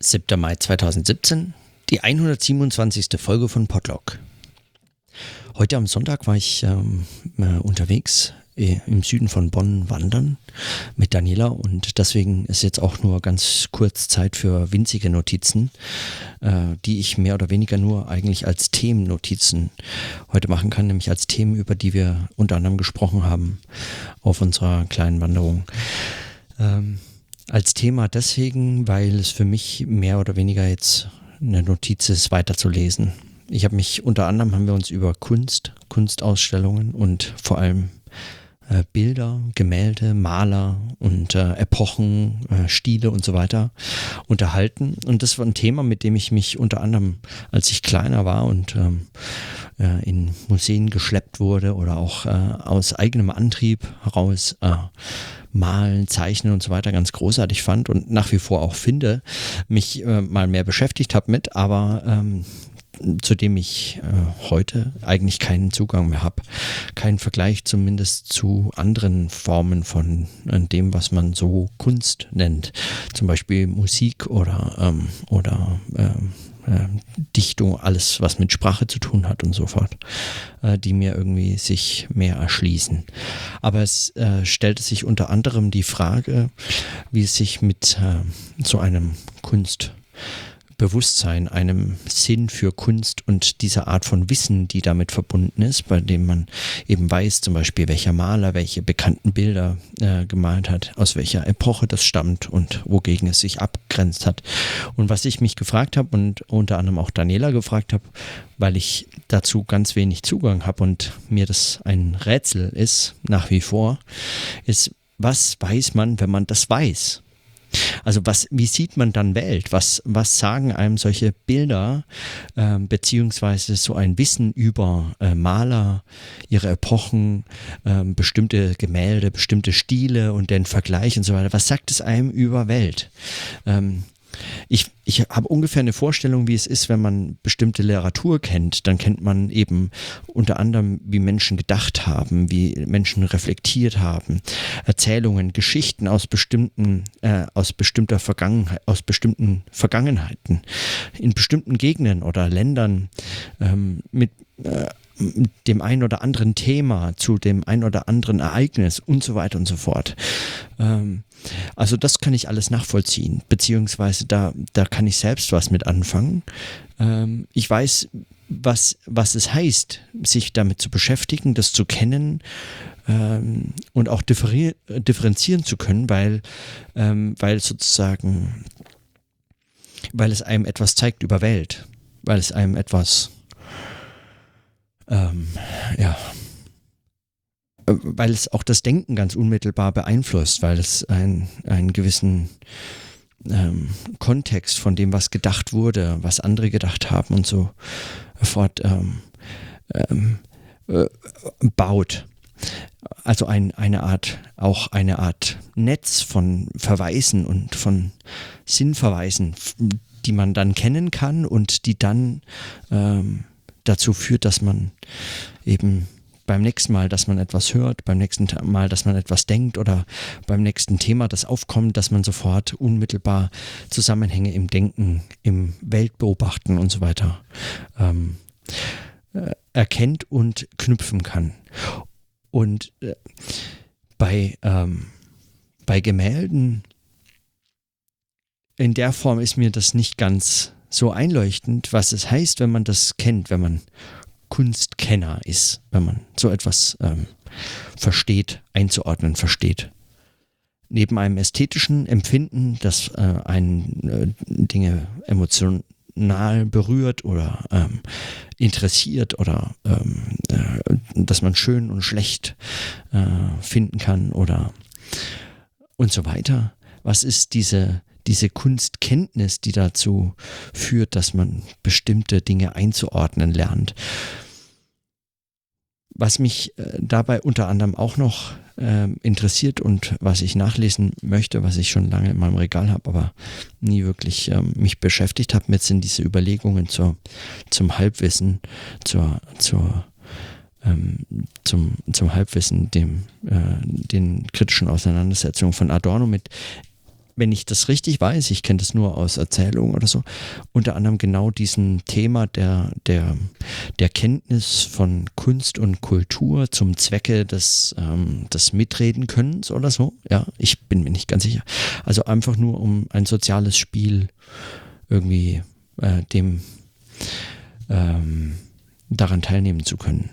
7. Mai 2017, die 127. Folge von Podlog. Heute am Sonntag war ich ähm, äh, unterwegs äh, im Süden von Bonn wandern mit Daniela und deswegen ist jetzt auch nur ganz kurz Zeit für winzige Notizen, äh, die ich mehr oder weniger nur eigentlich als Themennotizen heute machen kann, nämlich als Themen, über die wir unter anderem gesprochen haben auf unserer kleinen Wanderung. Ähm, als Thema deswegen, weil es für mich mehr oder weniger jetzt eine Notiz ist, weiterzulesen. Ich habe mich unter anderem haben wir uns über Kunst, Kunstausstellungen und vor allem äh, Bilder, Gemälde, Maler und äh, Epochen, äh, Stile und so weiter unterhalten. Und das war ein Thema, mit dem ich mich unter anderem, als ich kleiner war und ähm, äh, in Museen geschleppt wurde oder auch äh, aus eigenem Antrieb heraus äh, malen, zeichnen und so weiter ganz großartig fand und nach wie vor auch finde, mich äh, mal mehr beschäftigt habe mit, aber ähm, zu dem ich äh, heute eigentlich keinen Zugang mehr habe. Keinen Vergleich zumindest zu anderen Formen von äh, dem, was man so Kunst nennt. Zum Beispiel Musik oder, ähm, oder ähm, äh, Dichtung, alles, was mit Sprache zu tun hat und so fort, äh, die mir irgendwie sich mehr erschließen. Aber es äh, stellte sich unter anderem die Frage, wie es sich mit äh, so einem Kunst Bewusstsein, einem Sinn für Kunst und dieser Art von Wissen, die damit verbunden ist, bei dem man eben weiß, zum Beispiel welcher Maler welche bekannten Bilder äh, gemalt hat, aus welcher Epoche das stammt und wogegen es sich abgrenzt hat. Und was ich mich gefragt habe und unter anderem auch Daniela gefragt habe, weil ich dazu ganz wenig Zugang habe und mir das ein Rätsel ist, nach wie vor, ist, was weiß man, wenn man das weiß? Also was, wie sieht man dann Welt? Was, was sagen einem solche Bilder äh, beziehungsweise so ein Wissen über äh, Maler, ihre Epochen, äh, bestimmte Gemälde, bestimmte Stile und den Vergleich und so weiter? Was sagt es einem über Welt? Ähm, ich, ich habe ungefähr eine Vorstellung, wie es ist, wenn man bestimmte Literatur kennt. Dann kennt man eben unter anderem, wie Menschen gedacht haben, wie Menschen reflektiert haben, Erzählungen, Geschichten aus bestimmten, äh, aus bestimmter Vergangenheit, aus bestimmten Vergangenheiten, in bestimmten Gegenden oder Ländern ähm, mit äh, dem ein oder anderen Thema, zu dem ein oder anderen Ereignis und so weiter und so fort. Ähm, also das kann ich alles nachvollziehen, beziehungsweise da, da kann ich selbst was mit anfangen. Ähm, ich weiß, was, was es heißt, sich damit zu beschäftigen, das zu kennen ähm, und auch differenzieren zu können, weil, ähm, weil sozusagen, weil es einem etwas zeigt über Welt, weil es einem etwas, ähm, ja, weil es auch das Denken ganz unmittelbar beeinflusst, weil es ein, einen gewissen ähm, Kontext von dem, was gedacht wurde, was andere gedacht haben und so fort ähm, ähm, äh, baut. Also ein, eine Art, auch eine Art Netz von Verweisen und von Sinnverweisen, die man dann kennen kann und die dann ähm, dazu führt, dass man eben beim nächsten Mal, dass man etwas hört, beim nächsten Mal, dass man etwas denkt oder beim nächsten Thema, das aufkommt, dass man sofort unmittelbar Zusammenhänge im Denken, im Weltbeobachten und so weiter ähm, äh, erkennt und knüpfen kann. Und äh, bei, ähm, bei Gemälden in der Form ist mir das nicht ganz so einleuchtend, was es heißt, wenn man das kennt, wenn man Kunstkenner ist, wenn man so etwas ähm, versteht, einzuordnen versteht. Neben einem ästhetischen Empfinden, das äh, einen äh, Dinge emotional berührt oder ähm, interessiert oder ähm, äh, dass man schön und schlecht äh, finden kann oder und so weiter. Was ist diese diese Kunstkenntnis, die dazu führt, dass man bestimmte Dinge einzuordnen lernt. Was mich äh, dabei unter anderem auch noch äh, interessiert und was ich nachlesen möchte, was ich schon lange in meinem Regal habe, aber nie wirklich ähm, mich beschäftigt habe mit, sind diese Überlegungen zur, zum Halbwissen, zur, zur ähm, zum, zum Halbwissen, dem, äh, den kritischen Auseinandersetzungen von Adorno mit wenn ich das richtig weiß, ich kenne das nur aus Erzählungen oder so, unter anderem genau diesen Thema der, der, der Kenntnis von Kunst und Kultur zum Zwecke des, ähm, des Mitreden-Könnens oder so. Ja, ich bin mir nicht ganz sicher. Also einfach nur um ein soziales Spiel irgendwie äh, dem ähm, daran teilnehmen zu können.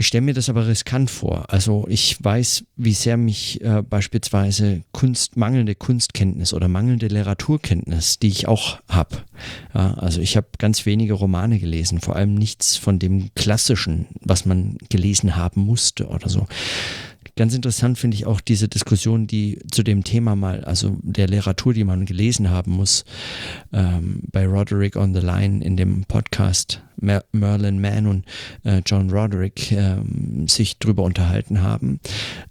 Ich stelle mir das aber riskant vor. Also ich weiß, wie sehr mich äh, beispielsweise Kunst, mangelnde Kunstkenntnis oder mangelnde Literaturkenntnis, die ich auch habe. Ja, also ich habe ganz wenige Romane gelesen, vor allem nichts von dem Klassischen, was man gelesen haben musste oder so. Ganz interessant finde ich auch diese Diskussion, die zu dem Thema mal, also der Literatur, die man gelesen haben muss, ähm, bei Roderick on the Line in dem Podcast Mer Merlin Mann und äh, John Roderick ähm, sich drüber unterhalten haben,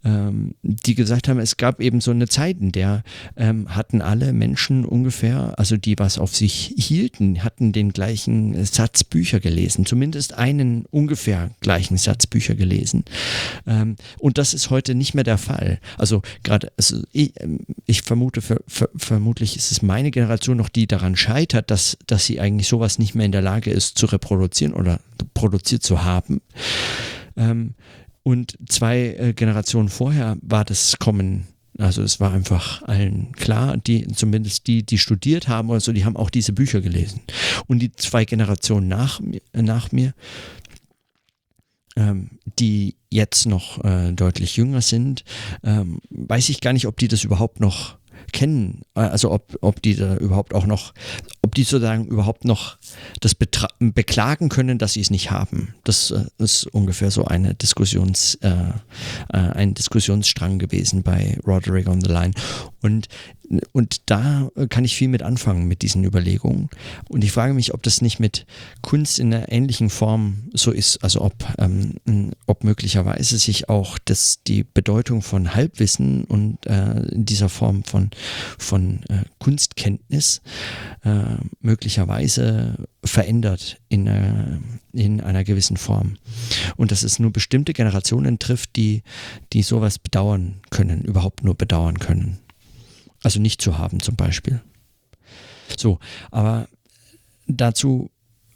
ähm, die gesagt haben, es gab eben so eine Zeit, in der ähm, hatten alle Menschen ungefähr, also die was auf sich hielten, hatten den gleichen Satz Bücher gelesen, zumindest einen ungefähr gleichen Satz Bücher gelesen. Ähm, und das ist heute nicht mehr der Fall. Also gerade, also ich, ähm, ich, vermute, ver, ver, vermutlich ist es meine Generation noch, die daran scheitert, dass, dass sie eigentlich sowas nicht mehr in der Lage ist zu reproduzieren produzieren oder produziert zu haben. Ähm, und zwei äh, Generationen vorher war das Kommen also es war einfach allen klar, die, zumindest die, die studiert haben oder so, die haben auch diese Bücher gelesen. Und die zwei Generationen nach, nach mir, ähm, die jetzt noch äh, deutlich jünger sind, ähm, weiß ich gar nicht, ob die das überhaupt noch kennen. Also ob, ob die da überhaupt auch noch, ob die sozusagen überhaupt noch das beklagen können, dass sie es nicht haben. Das äh, ist ungefähr so eine Diskussions, äh, äh, ein Diskussionsstrang gewesen bei Roderick on the Line. Und und da kann ich viel mit anfangen mit diesen Überlegungen. Und ich frage mich, ob das nicht mit Kunst in einer ähnlichen Form so ist, also ob, ähm, ob möglicherweise sich auch das, die Bedeutung von Halbwissen und äh, dieser Form von, von äh, Kunstkenntnis äh, möglicherweise verändert in, äh, in einer gewissen Form. Und dass es nur bestimmte Generationen trifft, die, die sowas bedauern können, überhaupt nur bedauern können. Also nicht zu haben zum Beispiel. So, aber dazu,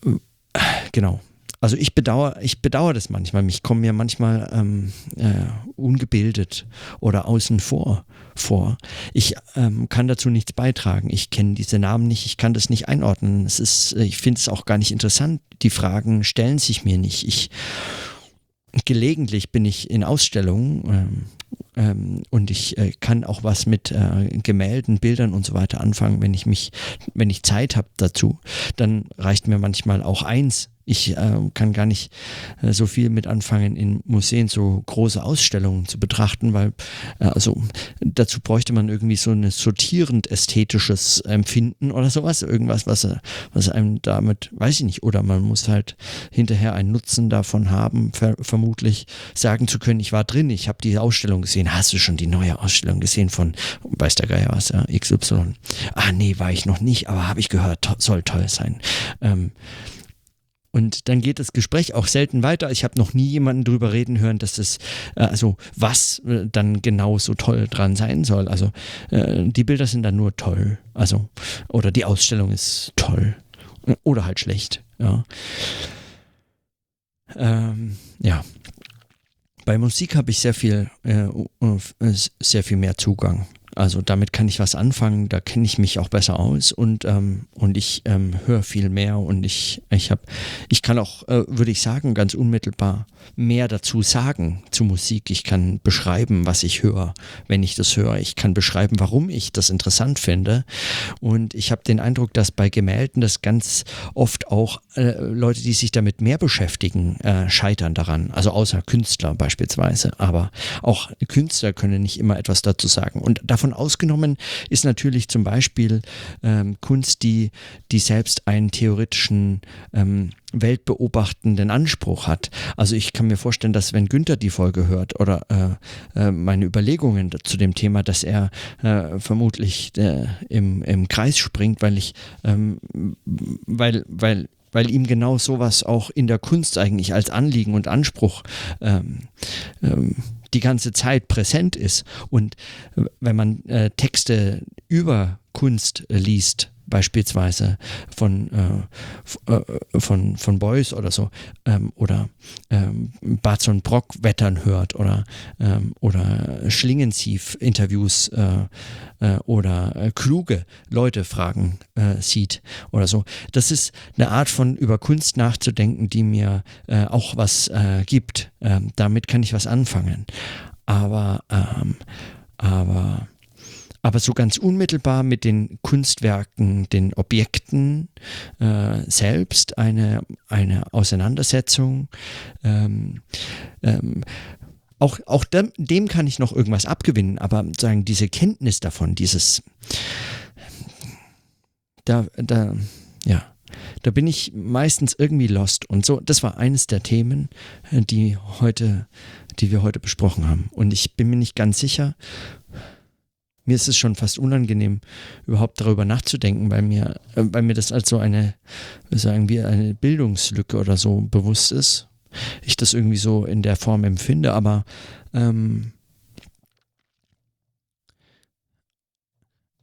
äh, genau. Also ich bedauere, ich bedauere das manchmal. Ich komme mir manchmal ähm, äh, ungebildet oder außen vor vor. Ich ähm, kann dazu nichts beitragen. Ich kenne diese Namen nicht, ich kann das nicht einordnen. Es ist, ich finde es auch gar nicht interessant. Die Fragen stellen sich mir nicht. Ich gelegentlich bin ich in Ausstellungen ähm, ähm, und ich äh, kann auch was mit äh, Gemälden, Bildern und so weiter anfangen, wenn ich mich, wenn ich Zeit habe dazu. Dann reicht mir manchmal auch eins ich äh, kann gar nicht äh, so viel mit anfangen, in Museen so große Ausstellungen zu betrachten, weil äh, also dazu bräuchte man irgendwie so ein sortierend ästhetisches Empfinden oder sowas, irgendwas, was, was einem damit, weiß ich nicht, oder man muss halt hinterher einen Nutzen davon haben, ver vermutlich sagen zu können, ich war drin, ich habe die Ausstellung gesehen. Hast du schon die neue Ausstellung gesehen von, weiß der Geier was, ja, XY? Ah nee, war ich noch nicht, aber habe ich gehört, to soll toll sein. Ähm, und dann geht das Gespräch auch selten weiter. Ich habe noch nie jemanden drüber reden hören, dass das, äh, also was äh, dann genau so toll dran sein soll. Also äh, die Bilder sind dann nur toll. Also, oder die Ausstellung ist toll. Oder halt schlecht. Ja. Ähm, ja. Bei Musik habe ich sehr viel, äh, sehr viel mehr Zugang. Also damit kann ich was anfangen, da kenne ich mich auch besser aus und, ähm, und ich ähm, höre viel mehr und ich, ich habe, ich kann auch, äh, würde ich sagen, ganz unmittelbar mehr dazu sagen zu Musik. Ich kann beschreiben, was ich höre, wenn ich das höre. Ich kann beschreiben, warum ich das interessant finde. Und ich habe den Eindruck, dass bei Gemälden das ganz oft auch äh, Leute, die sich damit mehr beschäftigen, äh, scheitern daran. Also außer Künstler beispielsweise. Aber auch Künstler können nicht immer etwas dazu sagen. Und davon davon ausgenommen ist natürlich zum Beispiel ähm, Kunst, die, die selbst einen theoretischen ähm, weltbeobachtenden Anspruch hat. Also ich kann mir vorstellen, dass wenn Günther die Folge hört oder äh, äh, meine Überlegungen zu dem Thema, dass er äh, vermutlich äh, im, im Kreis springt, weil ich, ähm, weil, weil weil ihm genau sowas auch in der Kunst eigentlich als Anliegen und Anspruch ähm, ähm, die ganze Zeit präsent ist. Und wenn man äh, Texte über Kunst äh, liest, beispielsweise von, äh, äh, von, von Beuys oder so, ähm, oder ähm, Barton Brock wettern hört oder, ähm, oder Schlingensief-Interviews äh, äh, oder äh, kluge Leute fragen äh, sieht oder so. Das ist eine Art von über Kunst nachzudenken, die mir auch was gibt. Ähm, damit kann ich was anfangen. Aber, ähm, aber aber so ganz unmittelbar mit den Kunstwerken, den Objekten äh, selbst eine, eine Auseinandersetzung. Ähm, ähm, auch, auch dem, dem, kann ich noch irgendwas abgewinnen, aber sagen, diese Kenntnis davon, dieses, da, da, ja, da bin ich meistens irgendwie lost. Und so, das war eines der Themen, die heute, die wir heute besprochen haben. Und ich bin mir nicht ganz sicher, mir ist es schon fast unangenehm, überhaupt darüber nachzudenken, weil mir, äh, weil mir das als so eine, sagen wir, eine Bildungslücke oder so bewusst ist. Ich das irgendwie so in der Form empfinde, aber ähm,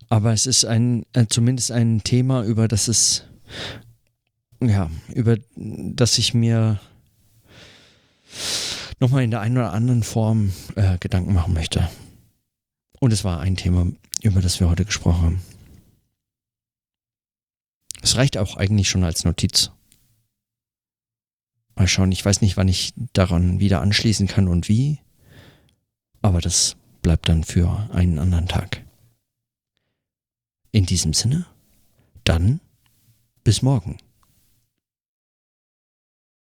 aber es ist ein, äh, zumindest ein Thema, über das es, ja, über das ich mir nochmal in der einen oder anderen Form äh, Gedanken machen möchte. Und es war ein Thema, über das wir heute gesprochen haben. Es reicht auch eigentlich schon als Notiz. Mal schauen, ich weiß nicht, wann ich daran wieder anschließen kann und wie, aber das bleibt dann für einen anderen Tag. In diesem Sinne, dann bis morgen.